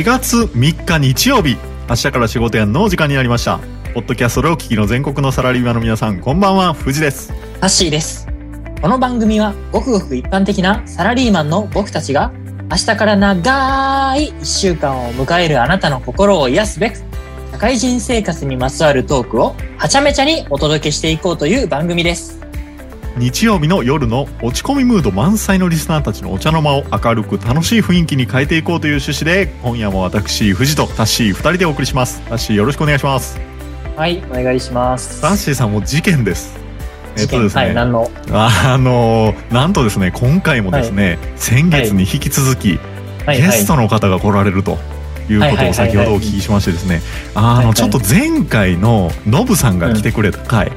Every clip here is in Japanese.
4月3日日曜日明日から仕事やのお時間になりましたポッドキャストでお聞きの全国のサラリーマンの皆さんこんばんは藤ですハッシーです。この番組はごくごく一般的なサラリーマンの僕たちが明日から長い一週間を迎えるあなたの心を癒すべく社会人生活にまつわるトークをはちゃめちゃにお届けしていこうという番組です。日曜日の夜の落ち込みムード満載のリスナーたちのお茶の間を明るく楽しい雰囲気に変えていこうという趣旨で今夜も私藤とタッシー2人でお送りします。タッシーよろしくお願いします。はい、お願いします。タッシーさんも事件です。えっとですね、はい、何の？あのなんとですね今回もですね、先月に引き続き、はい、ゲストの方が来られるということを先ほどお聞きしましてですね。あのちょっと前回のノブさんが来てくれた回、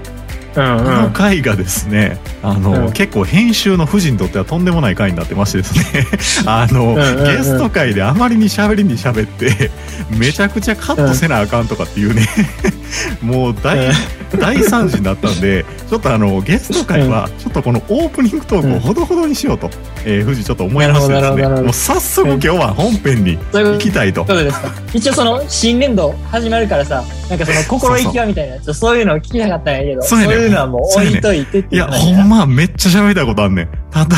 うんこの回がですね。あの、うん。結構編集の夫人にとってはとんでもない回になってましてですね。あの、んうんうん。ゲスト回であまりに喋りに喋ってめちゃくちゃカットせなあかんとかっていうね。もう大,、大惨事になったんでちょっとあのゲスト回はちょっとこのオープニングトークをほどほどにしようと、えー、富士ちょっと思いましてですね。もう早速今日は本編に行きたいと。そうですか。一応その新年度始まるからさ、なんかその心意気はみたいな、ちょっとそういうのを聞きたかったんやけど、そうやねいうのはもう置いといてっていや、いう話ほんま、めっちゃ喋りたいことあんねん。ただ、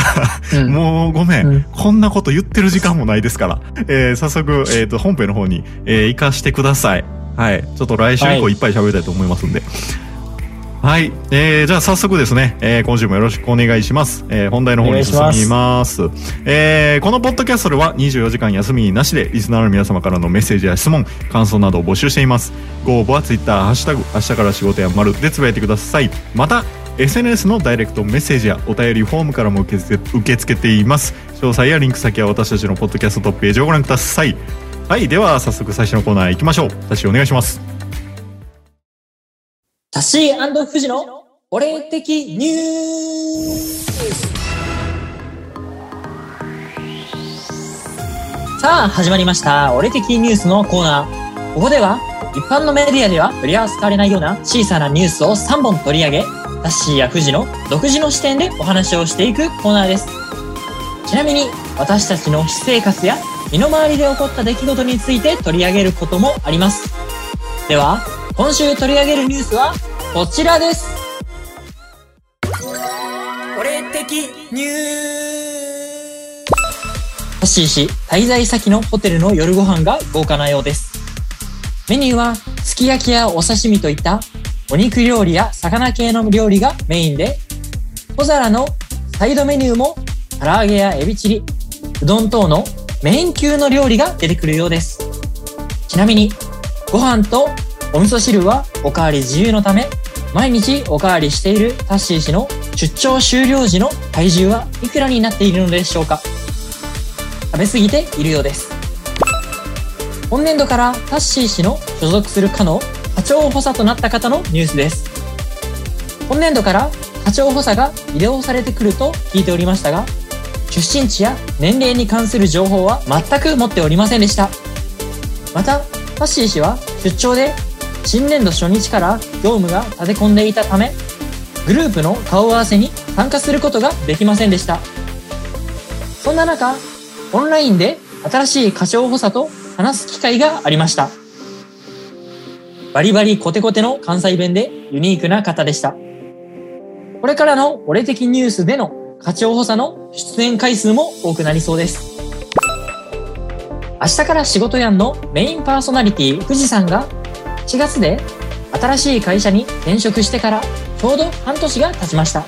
うんもうごめん,、うんこんなこと言ってる時間もないですから。えー早速、えっ、と、本編の方に、えー行かしてください。はい。ちょっと来週以降はいいっぱい喋りたいと思いますんで。はい。えーじゃあ早速ですね、えー今週もよろしくお願いします。えー本題の方に進みます。えーこのポッドキャストでは24時間休みなしで、リスナーの皆様からのメッセージや質問、感想などを募集しています。ご応募は Twitter、ハッシュタグ、明日から仕事や丸でつぶやいてください。また、SNS のダイレクトメッセージやお便りフォームからも受け付け受け付けています。詳細やリンク先は私たちのポッドキャストトップページをご覧ください。はい。では、早速最初のコーナー行きましょう。私お願いします。タッシー富士の俺的ニュースさあ、始まりました。俺的ニュースのコーナー。ここでは、一般のメディアでは取り扱われないような小さなニュースを3本取り上げ、タッシーや富士の独自の視点でお話をしていくコーナーです。ちなみに、私たちの私生活や身の回りで起こった出来事について取り上げることもあります。では、今週取り上げるニュースはこちらです。俺的ニュータッシー氏、滞在先のホテルの夜ご飯が豪華なようです。メニューは、すき焼きやお刺身といったお肉料理や魚系の料理がメインで、小皿のサイドメニューも唐揚げやエビチリ、うどん等のメイン級の料理が出てくるようです。ちなみに、ご飯とお味噌汁はおかわり自由のため、毎日おかわりしているタッシー氏の出張終了時の体重はいくらになっているのでしょうか？食べ過ぎているようです。今年度からタッシー氏の所属する課の課長補佐となった方のニュースです。今年度から課長補佐が移動されてくると聞いておりましたが、出身地や年齢に関する情報は全く持っておりませんでした。また、タッシー氏は出張で新年度初日から業務が立て込んでいたため、グループの顔合わせに参加することができませんでした。そんな中、オンラインで新しい課長補佐と話す機会がありました。バリバリコテコテの関西弁でユニークな方でした。これからの俺的ニュースでの課長補佐の出演回数も多くなりそうです。明日から仕事やんのメインパーソナリティ富士山が4月で新しい会社に転職してからちょうど半年が経ちました。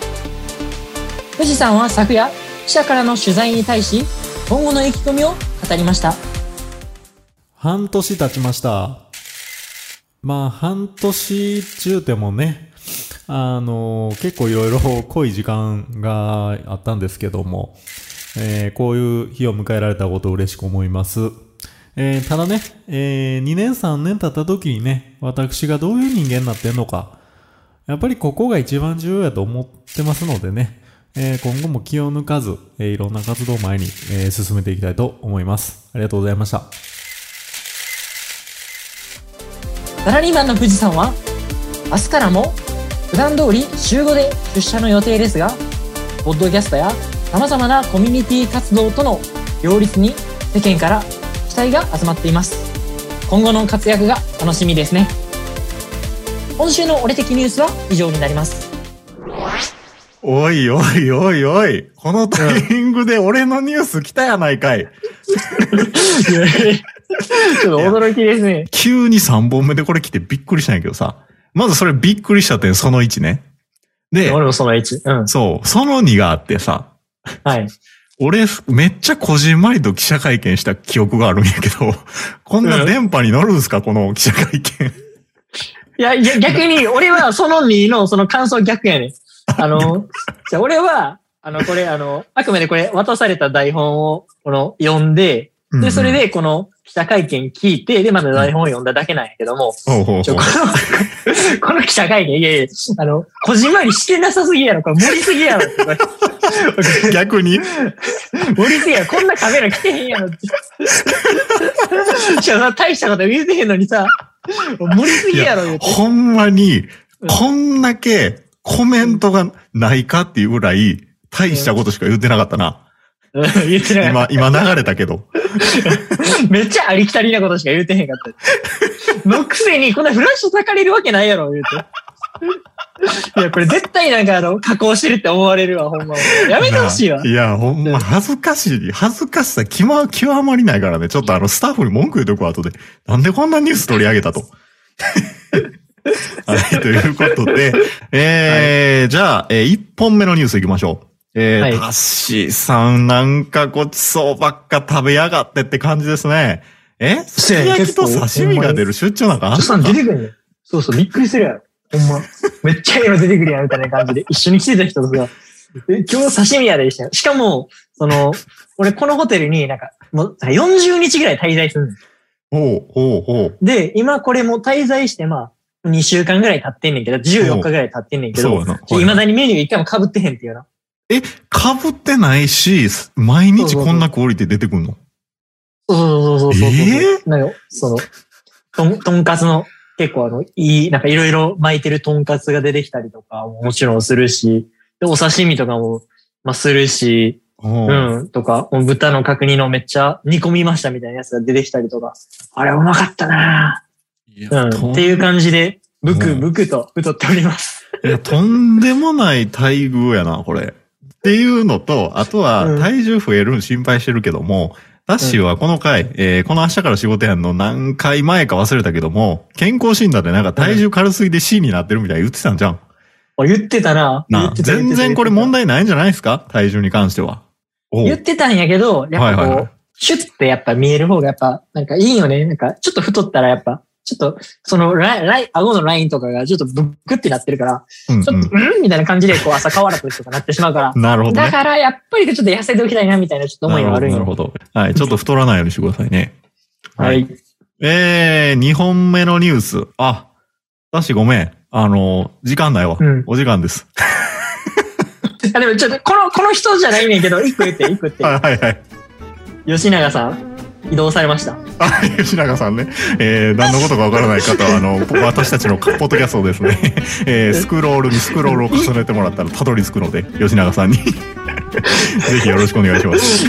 富士山は昨夜記者からの取材に対し今後の意気込みを語りました。半年経ちました。まあ、半年中でもね、あの、結構いろいろ濃い時間があったんですけども、えーこういう日を迎えられたことを嬉しく思います。えーただね、え2年3年経った時にね、私がどういう人間になってんのか、やっぱりここが一番重要やと思ってますのでね、えー今後も気を抜かず、えーいろんな活動を前に、えー進めていきたいと思います。ありがとうございました。サラリーマンの富士山は明日からも普段通り週5で出社の予定ですが、ポッドキャストや様々なコミュニティ活動との両立に世間から期才が集まっています。今後の活躍が楽しみですね。今週の俺的ニュースは以上になります。おいおいおいおい。このタイミングで俺のニュース来たやないかい。ちょっと驚きですね。急に3本目でこれ来てびっくりしたんやけどさ。まずそれびっくりした点その1ね。で、俺もその1。うん。そう、その2があってさ。はい。俺、めっちゃこじんまりと記者会見した記憶があるんやけど、こんな電波に乗るんすか、この記者会見。いや、いや逆に、俺はその2のその感想逆やねん。あの、じゃあ俺は、あの、これ、あの、あくまでこれ渡された台本を、この、読んで、で、それで、この、記者会見聞いて、で、また台本を読んだだけなんやけども、この、この記者会見、いやいや、あの、こじんまりしてなさすぎやろ、これ盛りすぎやろ。逆に、盛りすぎやろ、こんなカメラ来てへんやろって。大したこと言うてへんのにさ、盛りすぎやろ、言うて。ほんまにう、んこんだけコメントがないかっていうぐらい、大したことしか言ってなかったな。うん言ってなかっ今、今流れたけど。た。めっちゃありきたりなことしか言うてへんかった。のくせに、こんなフラッシュ焚かれるわけないやろ、言うて。いや、これ絶対なんかあの、加工してるって思われるわ、ほんま。やめてほしいわ。いや、ほんま、恥ずかしい。恥ずかしさ、極ま、極まりないからね。ちょっとあの、スタッフに文句言うとくわ、後で。なんでこんなニュース取り上げたと？はい、ということで、えー、じゃあ、えー、一本目のニュース行きましょう。えー、はいタッシーさん、なんかごちそうばっか食べやがってって感じですね。えすき焼きと刺身が出る出張なんかあんのさん出てくるね。そうそう、びっくりするやろ。ほんま。めっちゃいいの出てくるやん、みたいな感じで。一緒に来てた人とさ、え今日刺身やでしたよ。しかも、その、俺このホテルになんか、もう40日ぐらい滞在するんです。ほう、ほう、ほで、今これもう滞在して、まあ、2週間ぐらい経ってんねんけど、14日ぐらい経ってんねんけど、そうやな。未だにメニュー一回も被ってへんっていうな。かぶってないし、毎日こんなクオリティ出てくんの？そうそうそうそうそう。えなんか、その、とん、とんかつの、結構あの、いい、なんかいろいろ巻いてるとんかつが出てきたりとかももちろんするし、で、お刺身とかも、まあするし、うんうん、とか、豚の角煮のめっちゃ煮込みましたみたいなやつが出てきたりとか、あれうまかったなうん、っていう感じで、ブクうんブクと太っております。いや、とんでもない待遇やな、これ。っていうのと、あとはうん体重増えるの心配してるけども、ダッシュはこの回、えーこの明日から仕事やんの何回前か忘れたけども、健康診断でなんか体重軽すぎて C になってるみたいに言ってたんじゃん。あ言ってたな。な全然これ問題題ないんじゃないですか？体重に関しては。言ってたんやけど、やっぱこう、はいはいはいシュッてやっぱ見える方がやっぱ、なんかいいよね。なんか、ちょっと太ったらやっぱ、ちょっと、そのライン、ライン、顎のラインとかがちょっとブックってなってるから、うんちょっと、うん？みたいな感じで、こう、朝変わらととかなってしまうから。うん。なるほどね。だから、やっぱりちょっと痩せておきたいな、みたいなちょっと思いがあるんよ。なるほど。なるほどはい。ちょっと太らないようにしてくださいね。は。い。えー、2本目のニュース。あ、ダッシュごめん。あの、時間ないわ。うんお時間です。あ、でもちょっと、この、この人じゃないねんけど、一個言って、一個言って。はいはいはい。吉永さん、移動されました。あ、吉永さんね。えー、何のことかわからない方は、あの、私たちのポッドキャストをですね、えー、スクロールにスクロールを重ねてもらったらたどり着くので、吉永さんに。ぜひよろしくお願いします。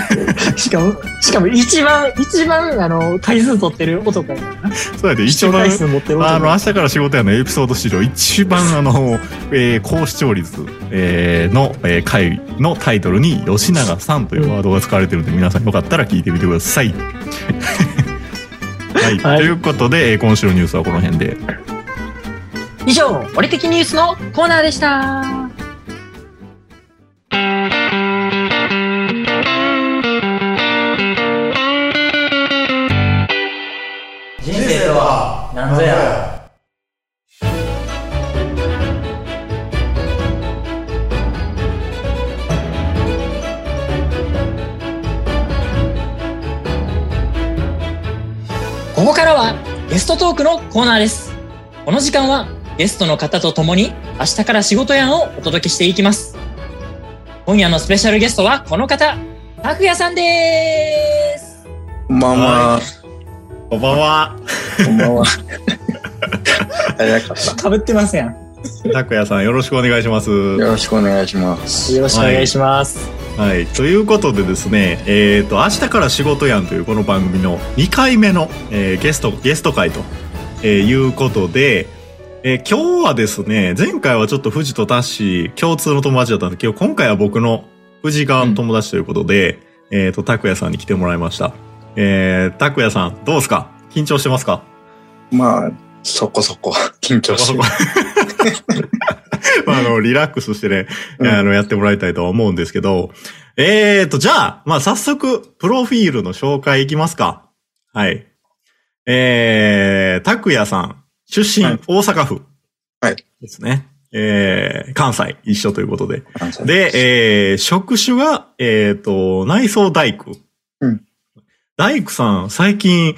しかも、しかも一番、一番、あの、回数取ってる男やからな。そうやで、一番視聴回、数持ってる男。あの、明日から仕事やのエピソード史上一番、あの、えー高視聴率、えーの、えー回のタイトルに、吉永さんというワードが使われてるので、皆さんよかったら聞いてみてください。はい。はいということで、えー今週のニュースはこの辺で。以上、俺的ニュースのコーナーでした。は何ぞや。ここからはゲストトークのコーナーです。この時間はゲストの方と共に明日から仕事やんをお届けしていきます。今夜のスペシャルゲストはこの方、拓也さんです。こんばんは。こんばんは。こんばんは。早かっかぶってますやん。拓也さんよろしくお願いします。た。よろしくお願いします。よろしくお願いします。はい。ということでですね、えっ、と、明日から仕事やんというこの番組の2回目の、えーゲスト、ゲスト会と、えーいうことで、えー今日はですね、前回はちょっと富士とタッシー共通の友達だったんですけど、今回は僕の富士側の友達ということで、えっ、と、拓也さんに来てもらいました。えー、拓也さん、どうですか？緊張してますか？まあ、そこそこ 緊張してる。まあ、あの、リラックスしてね、うんあの、やってもらいたいとは思うんですけど、えーと、じゃあ、まあ、早速、プロフィールの紹介いきますか。はい。えー、拓也さん、出身、はい大阪府。はい。ですね。えー、関西、一緒ということで。で、えー、職種が、えーと、内装大工。うん。大工さん、最近、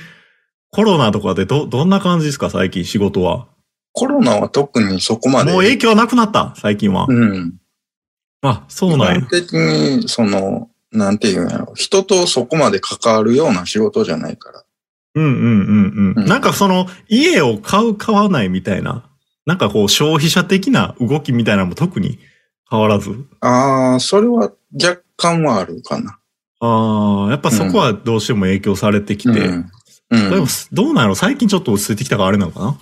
コロナとかでど、どんな感じですか？最近仕事は。コロナは特にそこまで。もう影響なくなった？最近は。うん。あ、そうなんや基。本的に、その、なんていうんやろ。人とそこまで関わるような仕事じゃないから。うんうんうんうん。うんなんかその、家を買う買わないみたいな、なんかこう消費者的な動きみたいなのも特に変わらず？ああ、それは若干はあるかな。ああ、やっぱそこはどうしても影響されてきて。うん。うん。でも、どうなの最近ちょっと落ち着いてきたからあれなのかな？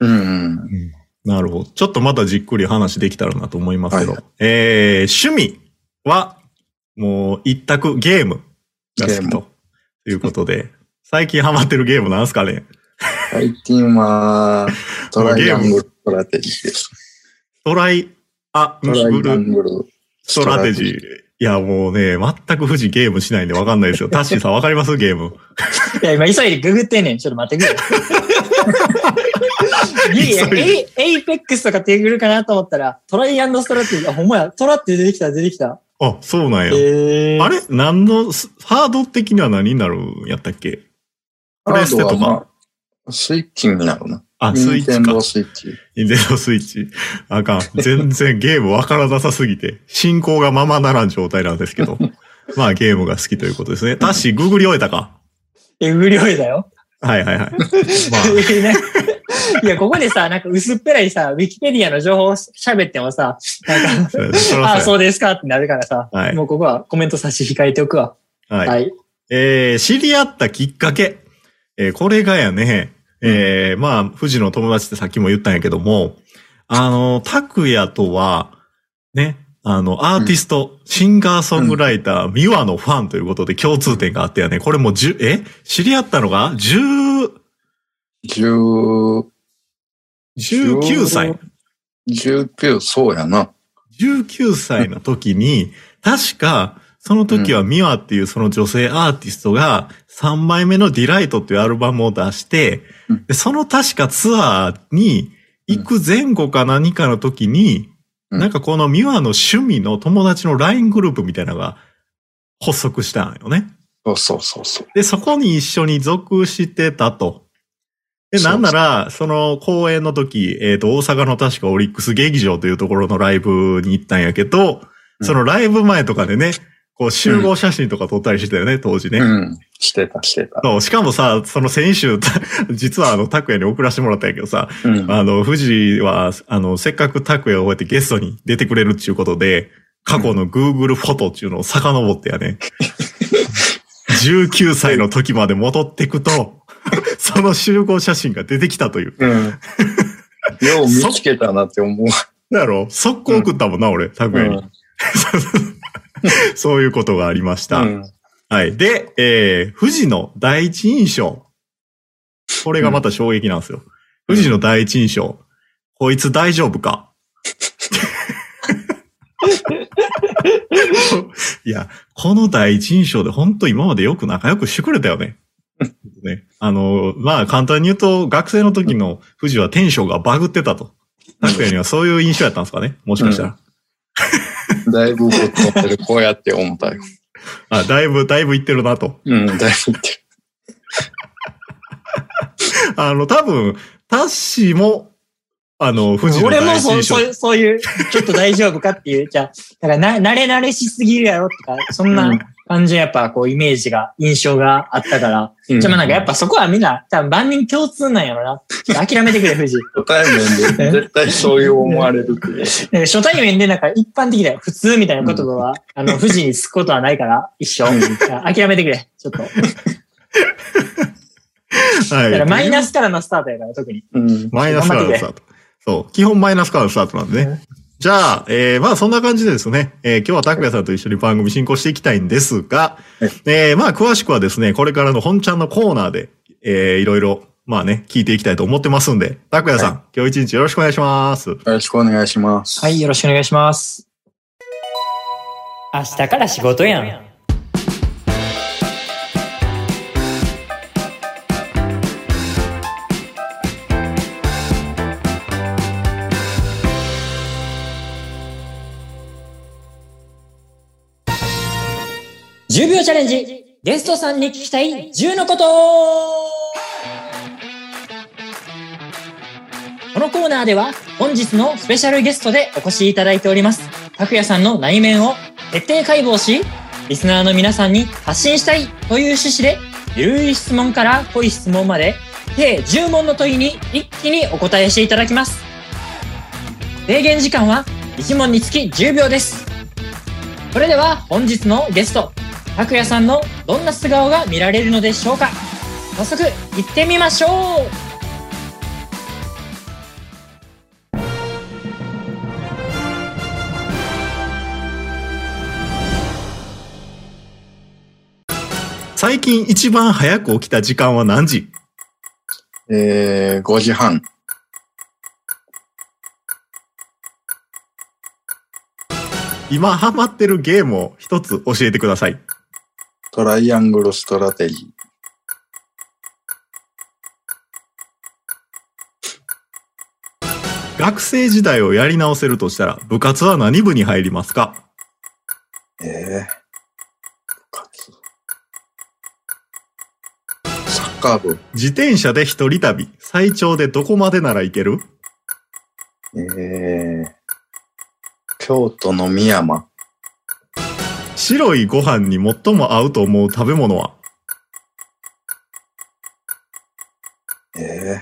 うんうん。なるほど。ちょっとまたじっくり話できたらなと思いますけど。はいえー、趣味は、もう一択ゲームが好きと。ということで、最近ハマってるゲームなんすかね？最近は、トライアングルストラテジーです。トライ、あ、トライアングルストラテジー。いや、もうね、全く富士ゲームしないんでわかんないですよ。タッシーさんわかります？ゲーム。いや、今急いでググってんねん。ちょっと待ってくれ。いやいや、エイエイペックスとかってグるかなと思ったら、トライアンドストラって、あ、ほんまや、トラって出てきた、出てきた。あ、そうなんや。えー、あれ？何のス、ハード的には何になるんやったっけ？プレステとかハードはまあスイッチになるな。あ、スイッチかニンテンドー。スイッチ。ニンテンドースイッチ。あかん。全然ゲームわからなさすぎて、進行がままならん状態なんですけど。まあゲームが好きということですね。タッシー、ググり終えたか？えぐりょいだよ。はいはいはい。ま いや、ここでさ、なんか薄っぺらいさ、ウィキペディアの情報を喋ってもさ、なんか、あ、ああ、そそうですかってなるからさ、はいもうここはコメント差し控えておくわ。うはい。はい。えー、知り合ったきっかけ。えーこれがやね、えーまあ、富士の友達ってさっきも言ったんやけども、あの、拓也とは、ね、あの、アーティスト、シンガーソングライター、ミワのファンということで共通点があってやね、これもう10、え？知り合ったのが？10、10 19歳。19、そうやな。19歳の時に、確か、その時は miwaっていうその女性アーティストが3枚目の Delight っていうアルバムを出してうん、でその確かツアーに行く前後か何かの時に、うんなんかこの miwa の趣味の友達の LINE グループみたいなのが発足したんよね。そうそうそうそう。で、そこに一緒に属してたと。で、なんなら、その公演の時、えっ、と、大阪の確かオリックス劇場というところのライブに行ったんやけど、うんそのライブ前とかでね、こう集合写真とか撮ったりしてたよね、当時ね。うん。してた、してた。そうしかもさ、その先週、実はあの、拓也に送らせてもらったんやけどさ、うん。あの、富士は、あの、せっかく拓也をこうやってゲストに出てくれるっていうことで、過去の Google フォトっていうのを遡ってやね、19歳の時まで戻っていくと、その集合写真が出てきたという。うん。よう見つけたなって思う。だろ？速攻送ったもんな、俺、拓也に。そういうことがありました。うん。はい。で、えー、富士の第一印象。これがまた衝撃なんですよ。富士の第一印象。こいつ大丈夫か？いや、この第一印象で本当今までよく仲良くしてくれたよね。ねあの、まあ簡単に言うと、学生の時の富士はテンションがバグってたと。拓也にはそういう印象やったんですかねもしかしたら。だいぶぶってる、こうやって思ったよ。あ、だいぶ、だいぶ言ってるなと。うん、だいぶ言ってる。あの、多分、タッシーも、あの、富士の俺もそうそういう、そういう、ちょっと大丈夫かっていう、じゃあ、だからな、慣れ慣れしすぎるやろとか、そんな、うん感じやっぱこうイメージが、印象があったから。うんじゃあまあなんかやっぱそこはみんな、多分万人共通なんやろな。ちょっと諦めてくれ、富士。初対面で 絶対そういう思われるけど。初対面でなんか一般的だよ。普通みたいな言葉は、あの、富士につくことはないから、一生。諦めてくれ、ちょっと。はい。だからマイナスからのスタートやから、特に。うん。マイナスからのスタート。そう。基本マイナスからのスタートなんでね。じゃあ、えー、まあそんな感じでですね、えー、今日は拓也さんと一緒に番組進行していきたいんですが、えー、まあ詳しくはですね、これからの本ちゃんのコーナーで、えー、いろいろ、まあね、聞いていきたいと思ってますんで、拓也さん、今日一日よろしくお願いします。よろしくお願いします。はい、よろしくお願いします。明日から仕事やん。10秒チャレンジ。ゲストさんに聞きたい10のこと。このコーナーでは本日のスペシャルゲストでお越しいただいております。拓也さんの内面を徹底解剖しリスナーの皆さんに発信したいという趣旨でゆるい質問から濃い質問まで計10問の問いに一気にお答えしていただきます。制限時間は1問につき10秒です。それでは本日のゲスト拓也さんのどんな素顔が見られるのでしょうか？早速行ってみましょう最近一番早く起きた時間は何時？えー、5時半。今ハマってるゲームを一つ教えてください。トライアングルストラテジー。学生時代をやり直せるとしたら、部活は何部に入りますか？えー、部活サッカー部。自転車で一人旅、最長でどこまでなら行ける？えー、京都の美山。白いご飯に最も合うと思う食べ物は？え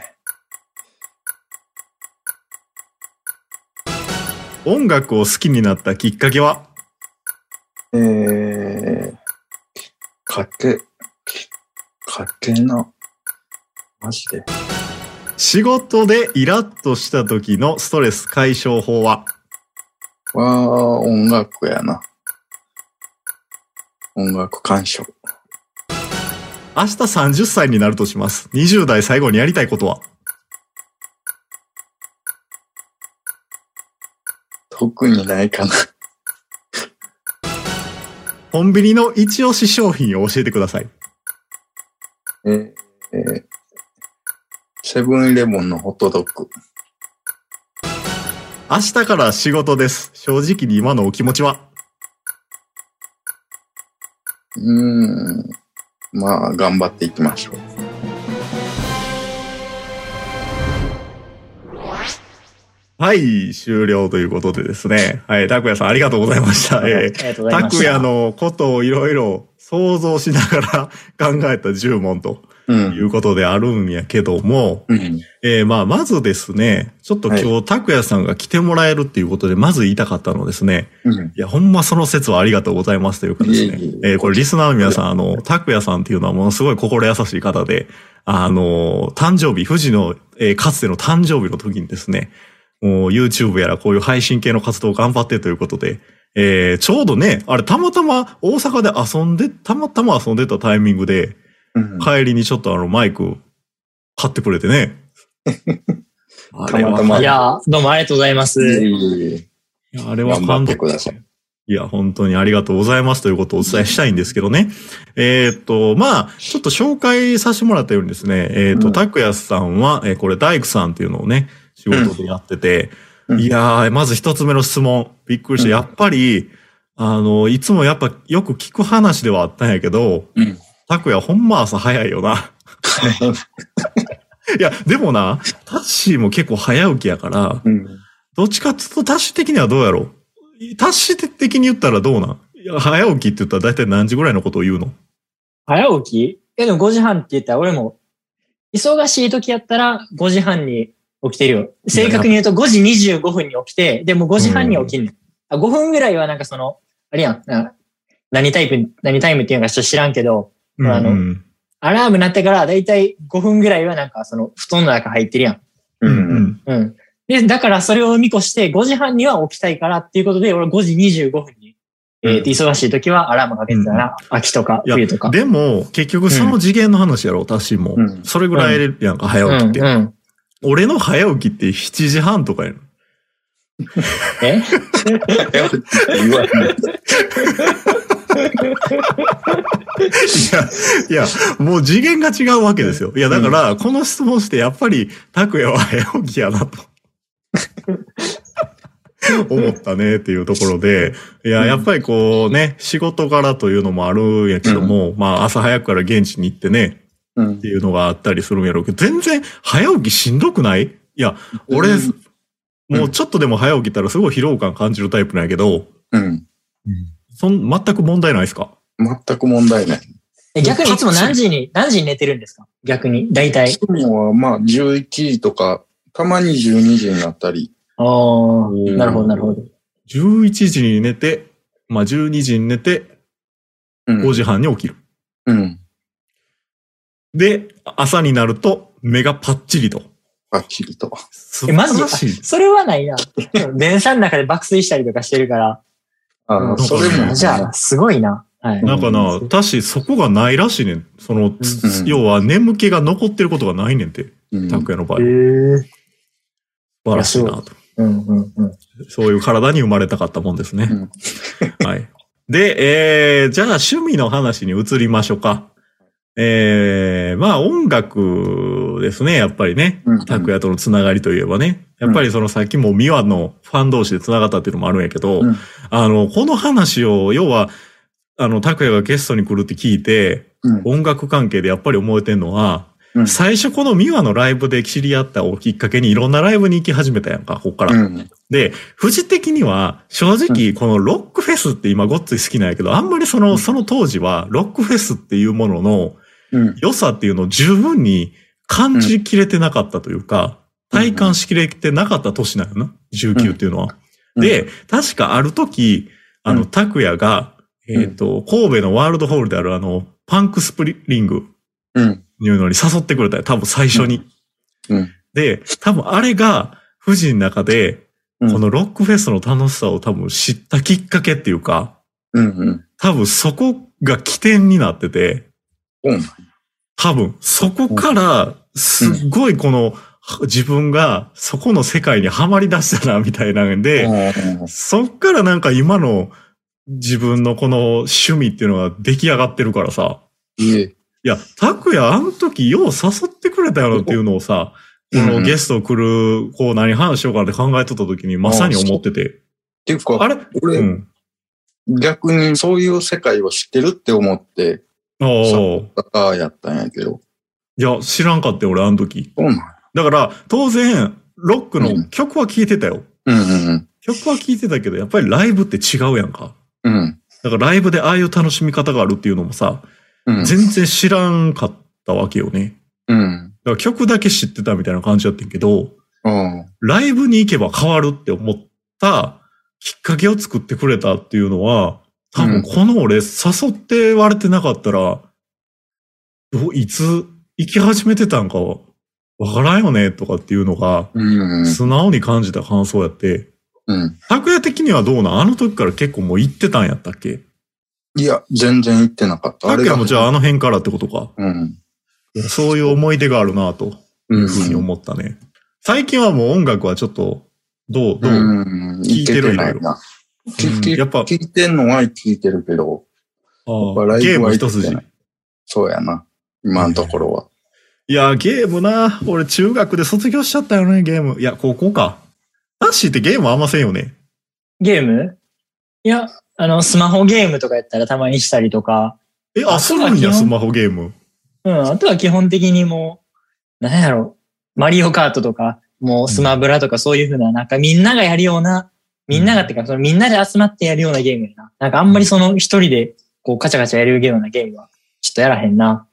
音楽を好きになったきっかけは？ー、えー、かけ、かけな。マジで。仕事でイラッとした時のストレス解消法は？わー、音楽やな。音楽鑑賞。明日30歳になるとします。20代最後にやりたいことは？特にないかな。コンビニの一押し商品を教えてください。えー、えーセブンイレブンのホットドッグ。明日から仕事です。正直に今のお気持ちは？うーん。まあ、頑張っていきましょう。はい、終了ということでですね。はい、拓也さんありがとうございました。えーありがとうございました。拓也のことをいろいろ想像しながら 考えた10問とういん。うことであるんやけども、うん。えーまあ、まずですね、ちょっと今日拓也さんが来てもらえるっていうことで、まず言いたかったのはですね、うん。いや、ほんまその説はありがとうございますというかですね。えーこれリスナーの皆さん、あの、拓也さんっていうのはものすごい心優しい方で、あの、誕生日、富士の、えーかつての誕生日の時にですね、もう YouTube やらこういう配信系の活動を頑張ってということで、えーちょうどね、あれたまたま大阪で遊んで、たまたま遊んでたタイミングで、うん。帰りにちょっとあのマイク買ってくれてね。あれはたまたまいや、どうもありがとうございます。いやあれは頑張感動ってください。いや、本当にありがとうございますということをお伝えしたいんですけどね。えーっと、まあ、ちょっと紹介させてもらったようにですね、えーっと、うん拓也さんは、えーこれ大工さんっていうのをね、仕事でやってて、うんいやー、まず一つ目の質問、びっくりした。うんやっぱり、あの、いつもやっぱよく聞く話ではあったんやけど、うん。拓也ほんま朝早いよな。いや、でもな、タッシーも結構早起きやから、うん。どっちかっていうとタッシー的にはどうやろう？タッシー的に言ったらどうなん？いや早起きって言ったら大体何時ぐらいのことを言うの？早起き？え、でも5時半って言ったら俺も、忙しい時やったら5時半に起きてるよ。正確に言うと5時25分に起きて、でも5時半に起きんねん。あ5分ぐらいはなんかその、あれやん、な何タイプ、何タイムっていうのかちょっと知らんけど、あのうんアラーム鳴ってからだいたい5分ぐらいはなんかその布団の中入ってるやん。う。うんん。うん。で、だからそれを見越して5時半には起きたいからっていうことで、俺5時25分に、えーと忙しい時はアラームかけてたら、秋とか冬とか。でも、結局その次元の話やろ、私も。うんそれぐらいやんか、早起きって。うんうん。俺の早起きって7時半とかやの。え？言わない。いや、いや、もう次元が違うわけですよ。いや、だから、この質問して、やっぱり、拓也は早起きやなと。思ったねっていうところで、いや、やっぱりこうね、仕事柄というのもあるんやけども、まあ朝早くから現地に行ってね、うんっていうのがあったりするんやろうけど、全然早起きしんどくない？いや、俺、うんもうちょっとでも早起きたらすごい疲労感感じるタイプなんやけど、うん。そん、全く問題ないですか？全く問題ない。え逆にいつも何時に、何時に寝てるんですか？逆に、大体。いつもはまあ11時とか、たまに12時になったり。ああ、なるほど、なるほど。11時に寝て、まあ12時に寝て、うん5時半に起きる。うん。で、朝になると目がパッチリと。はっきりと。素え、マジ晴らしい。それはないな。電車の中で爆睡したりとかしてるから。あそれも。じゃあ、すごいな。はい。なんかな、たし、そこがないらしいねん。その、つうん要は眠気が残ってることがないねんて。うん拓也の場合。へ素え。晴らしいなと。うんうんうん。そういう体に生まれたかったもんですね。うんはい。で、えー、じゃあ趣味の話に移りましょうか。えー、まあ音楽ですね、やっぱりね。うん拓也とのつながりといえばね。やっぱりそのさっきもミワのファン同士でつながったっていうのもあるんやけど、うんあの、この話を、要は、あの、拓也がゲストに来るって聞いて、うん音楽関係でやっぱり思えてんのは、うん最初このミワのライブで知り合ったをきっかけにいろんなライブに行き始めたやんか、こっから。うん。で、富士的には、正直、このロックフェスって今ごっつい好きなんやけど、あんまりその、その当時は、ロックフェスっていうもののうん。良さっていうのを十分に感じきれてなかったというか、うん体感しきれてなかった年なんよな、19っていうのは。うんで、確かある時、あの、うん拓也が、えっ、と、神戸のワールドホールであるあの、パンクスプリングうん。いうのに誘ってくれたよ。多分最初に。うん。で、多分あれが、富士の中で、うんこのロックフェスの楽しさを多分知ったきっかけっていうか。多分そこが起点になってて、多分そこから、すっごいこの、自分がそこの世界にはまり出したな、みたいなんで、うん。そっからなんか今の自分のこの趣味っていうのが出来上がってるからさ、いや、拓也あの時よう誘ってくれたやろっていうのをさ、このゲスト来る、こう何話しようかなって考えとった時にまさに思ってて。っていうか、あれ？俺、うん。逆にそういう世界を知ってるって思って、ああ。ああやったんやけど。いや、知らんかったよ、俺、あの時。そうなんやだから、当然、ロックの曲は聴いてたよ。うんうん曲は聴いてたけど、やっぱりライブって違うやんか。うん。うん。だからライブでああいう楽しみ方があるっていうのもさ、うん。全然知らんかったわけよね。うん。だから曲だけ知ってたみたいな感じだったんやけど、うん。ライブに行けば変わるって思ったきっかけを作ってくれたっていうのは、多分この俺誘って言われてなかったら、どいつ行き始めてたんかはわからんよねとかっていうのが、うん。素直に感じた感想やって、うん。拓也的にはどうなん？あの時から結構もう行ってたんやったっけ？いや、全然行ってなかった。拓也もじゃあああの辺からってことか。うん。そういう思い出があるなとう。いうんふうに思ったね。最近はもう音楽はちょっと、どう、どう、うん。聞いてる行けないな。聞きうんやっぱ聞いてんのは聞いてるけど、ああゲーライブはム一筋そうやな。今のところは。いや、ゲームな。俺中学で卒業しちゃったよね、ゲーム。いや、高校か。タッシーってゲームあんませんよね。ゲーム？いや、あの、スマホゲームとかやったらたまにしたりとか、え、あ、あするんや、そうなんやスマホゲーム。うん、あとは基本的にもう、なんやろ、マリオカートとか、もうスマブラとかそういうふうな、なんかみんながやるようなみんながってか、そのみんなで集まってやるようなゲームやな。なんかあんまりその一人で、こう、カチャカチャやるようなゲームは、ちょっとやらへんな。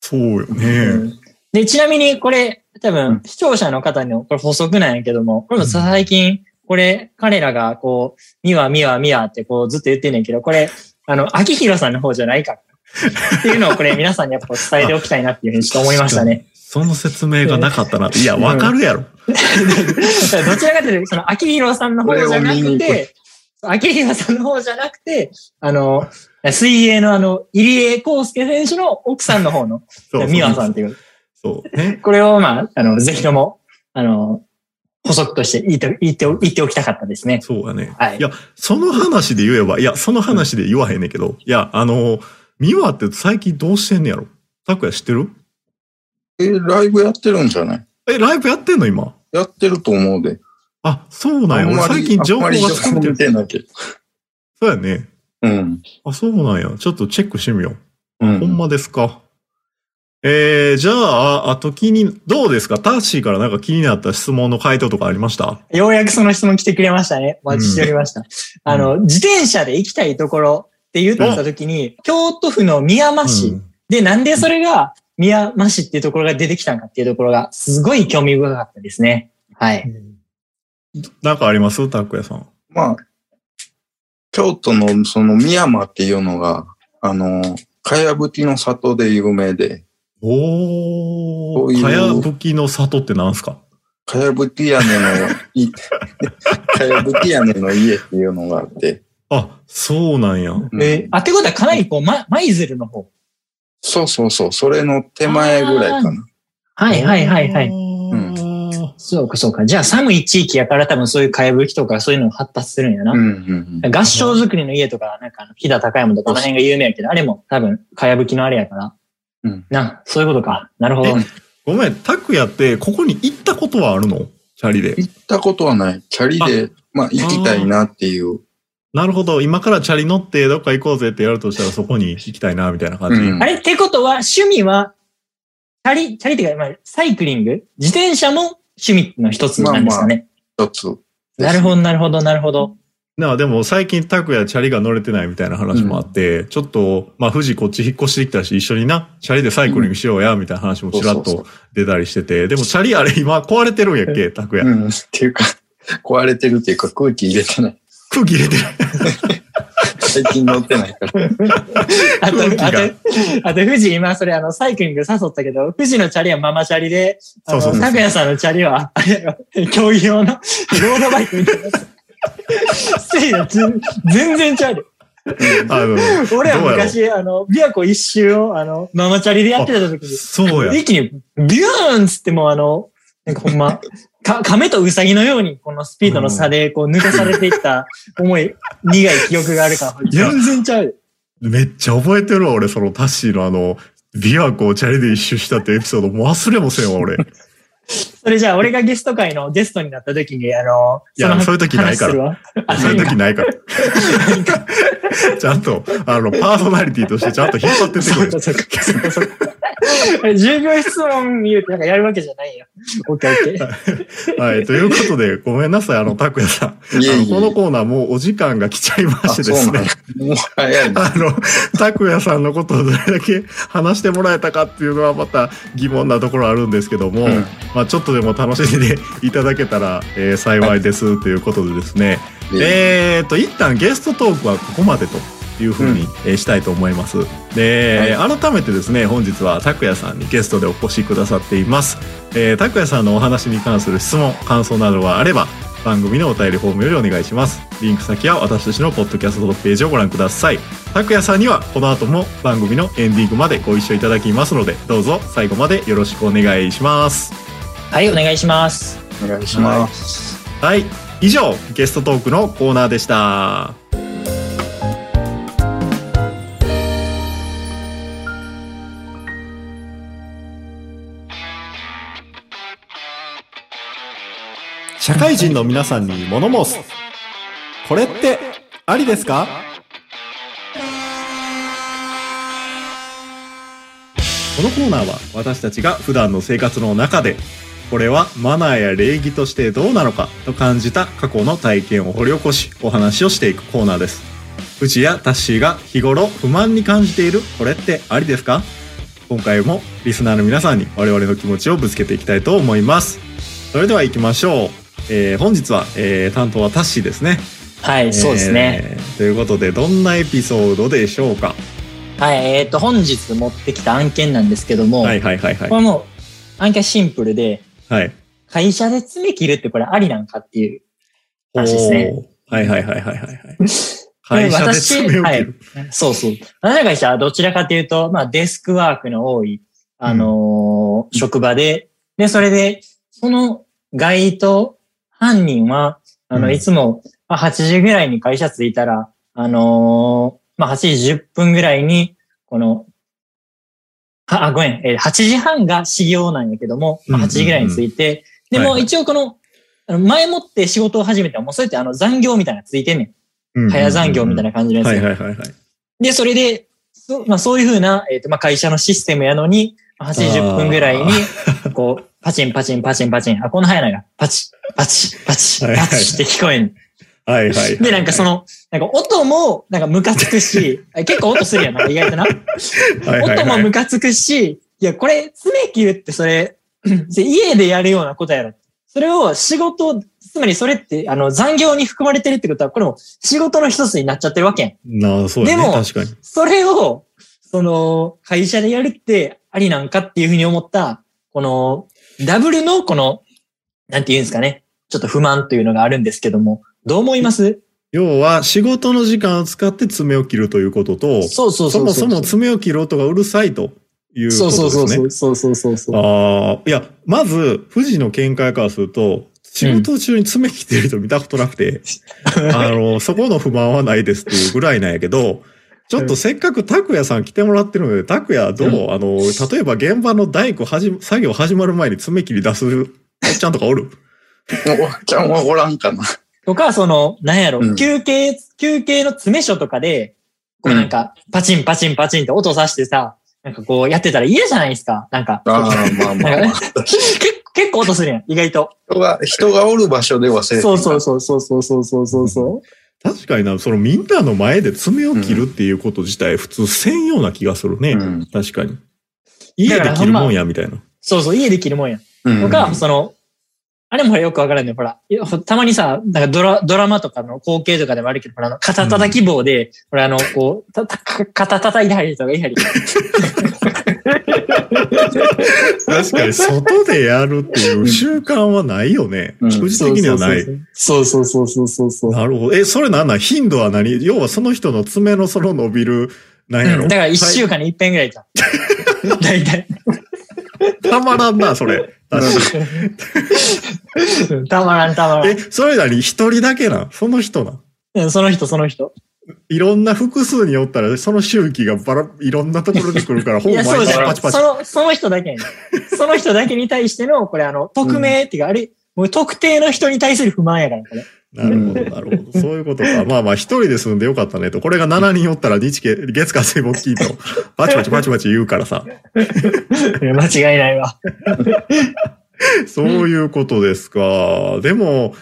そうようね。んで、ちなみにこれ、多う分ん、視聴者の方のこれ補足なんやけども、これも最近、これ、彼らがこう、ミワミワミワってこうずっと言ってんねんけど、これ、あの、秋広さんの方じゃないから。っていうのをこれ皆さんにやっぱ伝えておきたいなっていうふうにちょっと思いましたね。その説明がなかったなって。いや、わかるやろ。どちらかというと、その秋広さんの方じゃなくくて、秋広さんの方じゃなくて、あの、水泳のあの、入江康介選手の奥さんの方の、そうミワさんっていう。そう。ね。これを、まあ、あの、ぜひとも、あの、補足として言って、言ってお、言っておきたかったですね。そうやね。はいいや、その話で言えば、いや、その話で言わへんねんけど、いや、あの、ミワって最近どうしてんねやろ？タクヤ知ってる？え、ライブやってるんじゃない？え、ライブやってんの今？やってると思うで。あ、そうなんや。俺最近情報がつかめてる。ないけど。そうやね。うん。あ、そうなんや。ちょっとチェックしてみよう。うん。ほんまですか？えー、じゃあ、あと気に、どうですか？タッシーからなんか気になった質問の回答とかありました？ようやくその質問来てくれましたね。お待ちしておりました。あの、自転車で行きたいところって言った時に、京都府の宮間市、うんで、なんでそれが宮間市っていうところが出てきたんかっていうところが、すごい興味深かったですね。はい。なんかあります？タクヤさん。まあ、京都のその宮山っていうのが、あの、かやぶきの里で有名で、おー、かやぶきの里ってなんすか？かやぶき屋根のい、かやぶき屋根の家っていうのがあって、あ、そうなんや。うんえーあ、ってことはかなりこう、ま、舞鶴の方。そうそうそう、それの手前ぐらいかな。はいはいはいはい。うんそうかそうか。じゃあ寒い地域やから多分そういうかやぶきとかそういうのが発達するんやな。うんうんうん。合掌造りの家とか、なんか飛騨高山とかこの辺が有名やけど、あれも多分、かやぶきのあれやから。うんな、そういうことか。なるほど。ごめん、タクヤってここに行ったことはあるの？チャリで。行ったことはない。チャリで、まあ行きたいなっていう。なるほど。今からチャリ乗ってどっか行こうぜってやるとしたらそこに行きたいな、みたいな感じ。うんあれ？ってことは、趣味は、チャリ、チャリっていうか、まあ、サイクリング？自転車も趣味の一つなんですかね。一つ。なるほど、なるほど、なるほど。なあでも最近タクヤチャリが乗れてないみたいな話もあって、ちょっと、まあ富士こっち引っ越してきたし、一緒にな、チャリでサイクリングしようや、みたいな話もちらっと出たりしてて、でもチャリあれ今壊れてるんやっけ、タクヤ。うん。っていうか、壊れてるっていうか空気入れてない。空気入れてる。最近乗ってないから。あと、あと、あと、富士今、それあの、サイクリング誘ったけど、富士のチャリはママチャリで、あの、そうそうそう拓也さんのチャリは、あれやろ、競技用のロードバイクみたいなやつ。ステージは全然ちゃうで。あの、俺は昔、あの、琵琶湖一周を、あの、ママチャリでやってた時に、そうや。一気にビューンつってもうあの、なんかほんま、か、亀とウサギのように、このスピードの差で、こう、抜かされていった、重い、苦い記憶があるから、全然ちゃうで。めっちゃ覚えてるわ、俺、そのタッシーのあの、琵琶湖をチャリで一周したってエピソード、もう忘れもせんわ、俺。それじゃあ、俺がゲスト会のゲストになった時に、あの、いやそういう時ないからそういう時なないから。ちゃんと、あの、パーソナリティとしてちゃんと引っ張ってってくれ。そうか、そうか、そうか、そうか。10秒質問言うてなんかやるわけじゃないよ。オッケーオッケー。はい。ということで、ごめんなさい、あの、拓也さん。いえいえあのこのコーナーもうお時間が来ちゃいまあ、してですねや。もう早いな。あの、拓也さんのことをどれだけ話してもらえたかっていうのはまた疑問なところあるんですけども、うんまあちょっとでも楽しんでいただけたら、えー幸いですということでですね、えー、と一旦ゲストトークはここまでというふうに、えーしたいと思います。で、改めてですね本日は拓也さんにゲストでお越しくださっています、えー、拓也さんのお話に関する質問感想などがあれば番組のお便りフォームよりお願いします。リンク先は私たちのポッドキャストページをご覧ください。拓也さんにはこの後も番組のエンディングまでご一緒いただきますのでどうぞ最後までよろしくお願いします。はい、お願いします。お願いします。はい。以上ゲストトークのコーナーでした社会人の皆さんに物申す。これってありですか？このコーナーは私たちが普段の生活の中でこれはマナーや礼儀としてどうなのか？と感じた過去の体験を掘り起こしお話をしていくコーナーです。藤やタッシーが日頃不満に感じているこれってありですか？今回もリスナーの皆さんに我々の気持ちをぶつけていきたいと思います。それでは行きましょう、えー本日は、えー担当はタッシーですね。はい、そうですね。えーということでどんなエピソードでしょうか？はい、えっ、と、本日持ってきた案件なんですけども、はいはいはいはい。これもう、案件シンプルで、はい。会社で爪切るってこれありなんかっていう話ですね。はいはいはいはいはい。はい 会社で爪を切はい。る、そうそう。私の会社はどちらかというと、まあデスクワークの多い、あのー職場で、で、それで、その該当犯人は、あの、うん。いつも、まあ、8時ぐらいに会社着いたら、あのーまあ、8時10分ぐらいに、この、あ、あごめん、えー8時半が始業なんやけども、まあ、8時ぐらいに着いて、でも一応この、前もって仕事を始めたら、もうそうやってあの残業みたいなのついてんねん。うん早残業みたいな感じのやつはいがはいはいはい。で、それで、そまあそういうふうな、えっ、と、まあ会社のシステムやのに、8時10分ぐらいに、こう、パチンパチンパチンパチン、あ、この早いなが、パチ、パチ、パチ、はいはいパチって聞こえん。はいはいはいで、なんかその、なんか音も、なんかムカつくし、あ 結構音するやん、なんか意外とな。音もムカつくし、いや、これ、爪切るってそれ、家でやるようなことやろ。それを仕事、つまりそれって、あの、残業に含まれてるってことは、これも仕事の一つになっちゃってるわけ。なあ、そうやね。でも。それを、その、会社でやるってありなんかっていうふうに思った、この、ダブルのこの、なんて言うんですかね。ちょっと不満というのがあるんですけども、どう思います？要は、仕事の時間を使って爪を切るということと、そうそうそそうそう。もそも爪を切る音がうるさいということそうですね。そうそうそうそうそうそう。ああ、いや、まず、富士の見解からすると、仕事中に爪切ってる人見たことなくて、あの、そこの不満はないですっていうぐらいなんやけど、ちょっとせっかく拓也さん来てもらってるので、拓也どう、あの、例えば現場の大工はじ、作業始まる前に爪切り出すおっちゃんとかおる？おばちゃんはおらんかな。とか、その、なんやろ、うん休憩、休憩の詰め所とかで、こうなんか、パチンパチンパチンって音さしてさ、なんかこうやってたら嫌じゃないですか。なんか、ああ、まあまあまあ。結 結構音するやん、意外と。人が、人がおる場所ではせえへんそうそうそうそうそうそうそうそうそう。確かにな、そのみんなの前で爪を切るっていうこと自体普通せんような気がするね。うん確かに。家で切るもんや、みたいな。そうそう、家で切るもんや。うんとか、その、あれもよくわからんねほら。たまにさ、なんかドラ、ドラマとかの光景とかでもあるけど、ほら、あの、肩叩き棒で、ほら、あの、こう、た、た、肩叩いてはる人がいはり。確かに、外でやるっていう習慣はないよね。的にはない。そうそうそうそうそうそう。なるほど。え、それなんなん？頻度は何？要はその人の爪のその伸びる、なんやろ、うん、だから一週間に一遍ぐらいじゃん。大体。たまらんな、それ。確か たまらんたまらに。んえ、それ何？一人だけなん？その人なん？うん。その人その人。いろんな複数におったら、その周期がバラ、いろんなところに来るから、ほいや、ぼ毎そパチパチ。その、その人だけやねその人だけに対しての、これあの、匿名っていうか、あれ、もう特定の人に対する不満やから、これ。なるほど、なるほど。そういうことか。まあまあ、一人で住んでよかったねと。これが7人おったら日月、月火水木金と、パチパチパチパチ言うからさ。間違いないわ。そういうことですか。でも、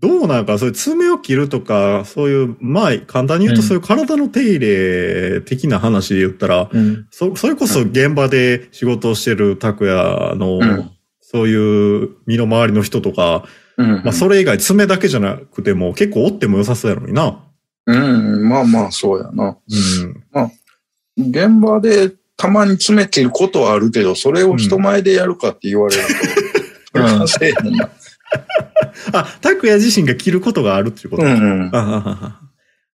どうなんか、そういう爪を切るとか、そういう、まあ、簡単に言うと、うんそういう体の手入れ的な話で言ったら、うん。そ、それこそ現場で仕事をしてる拓也の、うんそういう身の回りの人とか、うん。まあ、それ以外爪だけじゃなくても、結構折っても良さそうやのにな。うん。まあまあ、そうやな。うん。現場でたまに詰め切ることはあるけど、それを人前でやるかって言われると、それはせえへんな。あ、拓也自身が切ることがあるっていうこと。うんうん。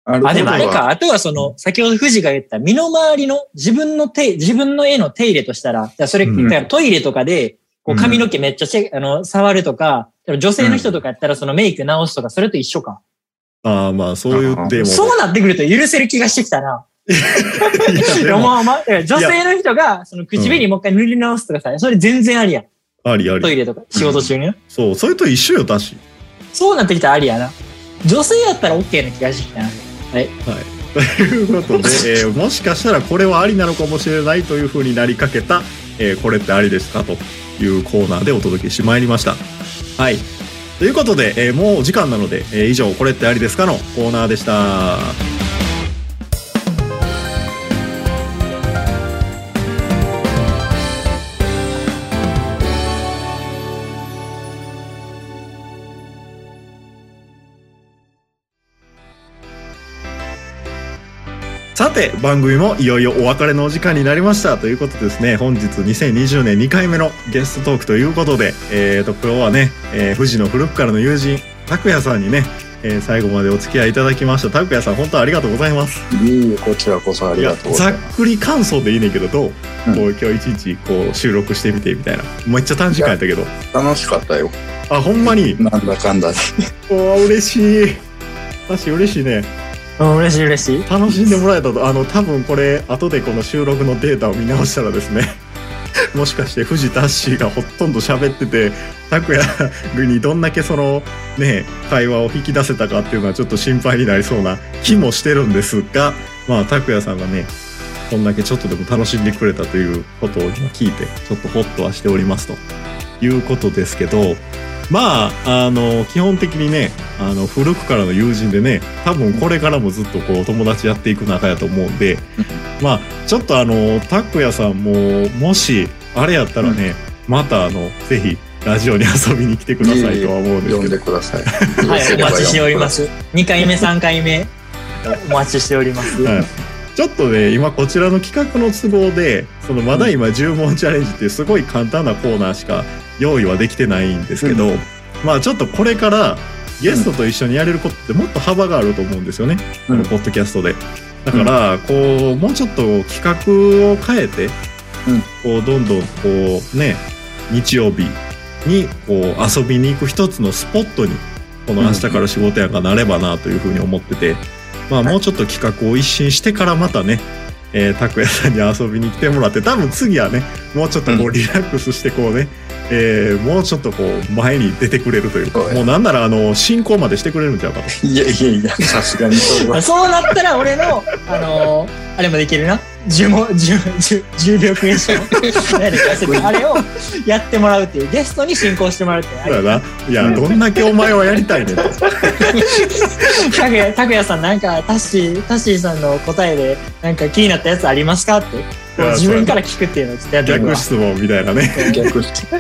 あでもあれことはか。あとはその、先ほど富士が言った身の回りの自分の手、自分の絵の手入れとしたら、だからそれ、うんトイレとかで、こう髪の毛めっちゃチェ、あの、触るとか、でも女性の人とかやったらそのメイク直すとか、それと一緒か。ああ、まあ、そういう、でも。そうなってくると許せる気がしてきたな。まあまあ、女性の人が、その唇もう一回塗り直すとかさ、それ全然ありやん。ありあり。トイレとか、仕事中にな。そう、それと一緒よ、だし。そうなってきたらありやな。女性やったら OK な気がしてきたな。はい。ということで、えーもしかしたらこれはありなのかもしれないというふうになりかけた、えーこれってありですか？というコーナーでお届けしてまいりました。はい。ということで、えーもうお時間なので、えー以上、これってありですかのコーナーでした。て番組もいよいよお別れのお時間になりましたということでですね。本日2020年2回目のゲストトークということで、えー、と今日はね、えー富士の古くからの友人拓也さんにね、えー最後までお付き合いいただきました。拓也さん本当ありがとうございます。いえいえ、こちらこそありがとうござっ。くり感想でいいねんけどどう,、うん。こう今日一日こう収録してみてみたいな。めっちゃ短時間やったけど。楽しかったよ。あほんまに。なんだかんだで。おー嬉しい。確かに嬉しいねうん嬉しい嬉しい。楽しんでもらえたとあの多分これ後でこの収録のデータを見直したらですね もしかして藤田ッシーがほとんど喋ってて拓也にどんだけそのね会話を引き出せたかっていうのはちょっと心配になりそうな気もしてるんですがまあ拓也さんがねこんだけちょっとでも楽しんでくれたということを今聞いてちょっとホッとはしておりますということですけどまああの基本的にねあの古くからの友人でね多分これからもずっとこう友達やっていく仲やと思うんでまあちょっとあの拓也さんももしあれやったらね、またあのぜひラジオに遊びに来てくださいとは思うんです呼んけどでください。はい、お待ちしておりま。す。2回目、3回目、お待ちしております。はいちょっとね今こちらの企画の都合でそのまだ今10問チャレンジっていうすごい簡単なコーナーしか用意はできてないんですけど、まあちょっとこれからゲストと一緒にやれることってもっと幅があると思うんですよね、うん。このポッドキャストで。だから、こうもうちょっと企画を変えて、うん。こうどんどんこうね日曜日にこう遊びに行く一つのスポットにこの明日から仕事やがなればなというふうに思ってて、まあもうちょっと企画を一新してからまたね、えー、拓也さんに遊びに来てもらって多分次はねもうちょっとこううリラックスしてこうね、えーもうちょっとこう前に出てくれるというかもうなんならあの進行までしてくれるんちゃうかと。いやいやいや、さすがにそれは。そうなったら俺の、あのーあれもできるな。重も重重重量クエスチあれをやってもらうっていう、ゲストに進行してもらうっていうあれ。そうやな。いや、どんだけお前はやりたいねんと。拓也拓也さんなんか、タッシー、タッシーさんの答えで、なんか気になったやつありますかって。自分から聞くっていうのをちょっとやってみ逆。質問みたいなね。逆して。い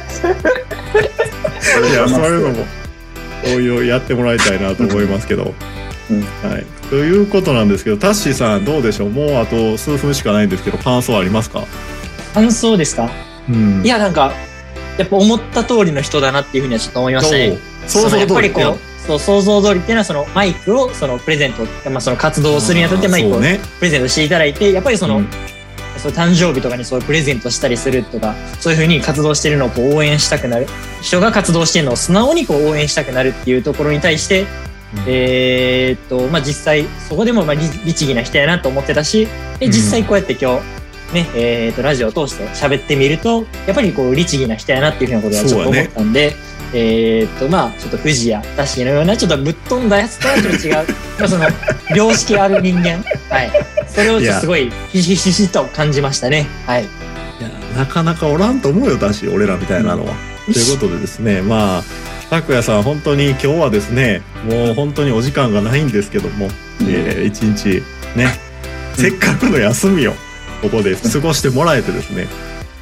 や、そういうのも、こういうやってもらいたいなと思いますけど。うんはい。ということなんですけど、タッシーさんどうでしょう？もうあと数分しかないんですけど、感想ありますか？感想ですか？うんいや、なんか、やっぱ思った通りの人だなっていうふうにはちょっと思いましたね。そう想像そのやっぱりこう、そう、想像通りっていうのは、そのマイクを、そのプレゼント、まあその活動をするにあたってマイクを。プレゼントしていただいて、やっぱりその、うんそう誕生日とかにそういうプレゼントしたりするとか、そういうふうに活動してるのをこう応援したくなる。人が活動してるのを素直にこう応援したくなるっていうところに対して、うん。えーっと、まあ、実際、そこでもまあ律律儀な人やなと思ってたし、で、実際こうやって今日、ね、えーっと、ラジオを通して喋ってみると、やっぱりこう、律儀な人やなっていうふうなことはちょっと思ったんで、えーっと、まあ、ちょっと富士やダッシーのような、ちょっとぶっ飛んだやつとはちょっと違う、まあ、その、良識ある人間。はい。それをちょっとすごい、ひしひしと感じましたね。はい。いやなかなかおらんと思うよだし俺らみたいなのは。ということでですねまあ拓也さん本当に今日はですねもう本当にお時間がないんですけども、えー一日ねせっかくの休みをここで過ごしてもらえてですね、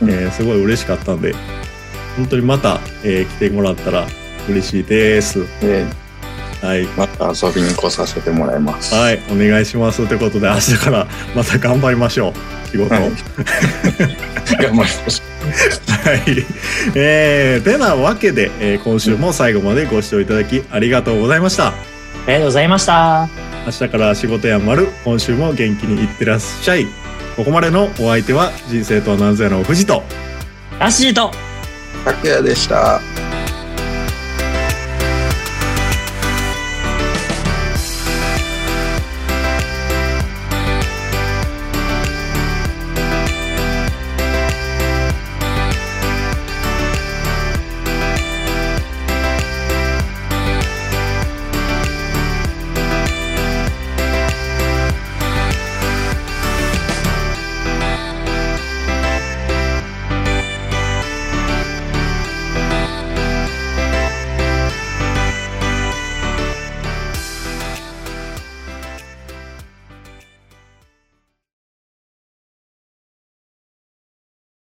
うんえーすごい嬉しかったんで本当にまた、えー来てもらったら嬉しいです。で、はいまた遊びに来させてもらいます。はい、お願いします。ということで、明日からまた頑張りましょう。仕事。ははいい。頑張りましえー、てなわけで、えー今週も最後までご視聴いただきありがとうございました。ありがとうございました。明日から仕事やんまる、今週も元気にいってらっしゃい。ここまでのお相手は、人生とは何ぞやの藤と、ラッシーと、た。拓也でした。